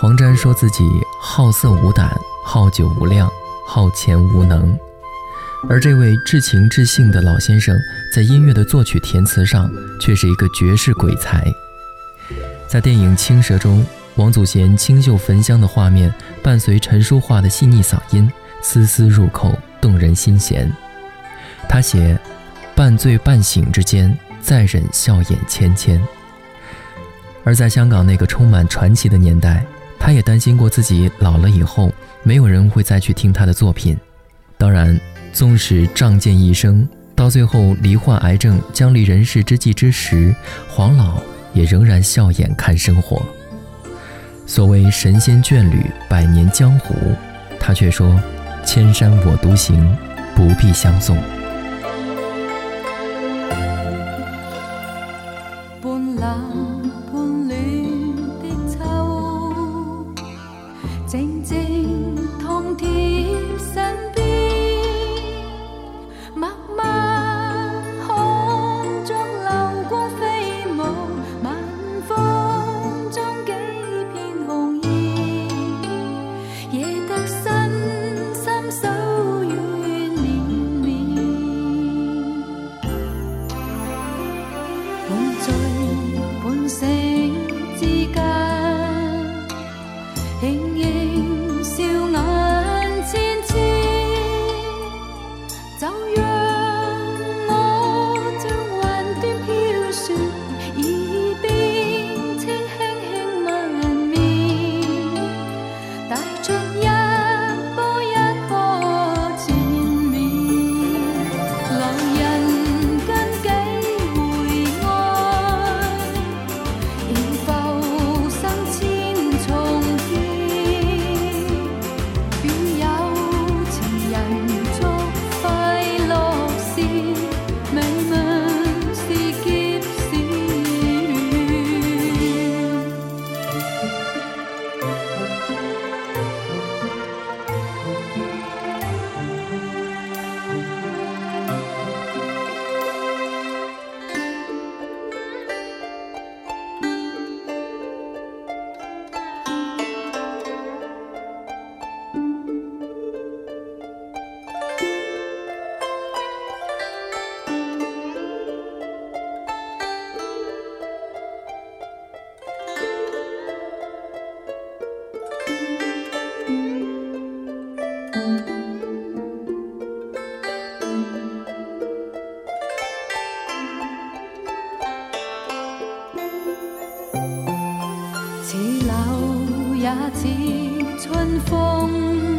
黄沾说自己好色无胆，好酒无量，好钱无能。而这位至情至性的老先生，在音乐的作曲填词上，却是一个绝世鬼才。在电影《青蛇》中，王祖贤清秀焚香的画面，伴随陈淑桦的细腻嗓音，丝丝入扣，动人心弦。他写：“半醉半醒之间，再忍笑眼千千。”而在香港那个充满传奇的年代，他也担心过自己老了以后，没有人会再去听他的作品。当然。纵使仗剑一生，到最后罹患癌症将离人世之际之时，黄老也仍然笑眼看生活。所谓神仙眷侣，百年江湖，他却说：“千山我独行，不必相送。”静静也似春风。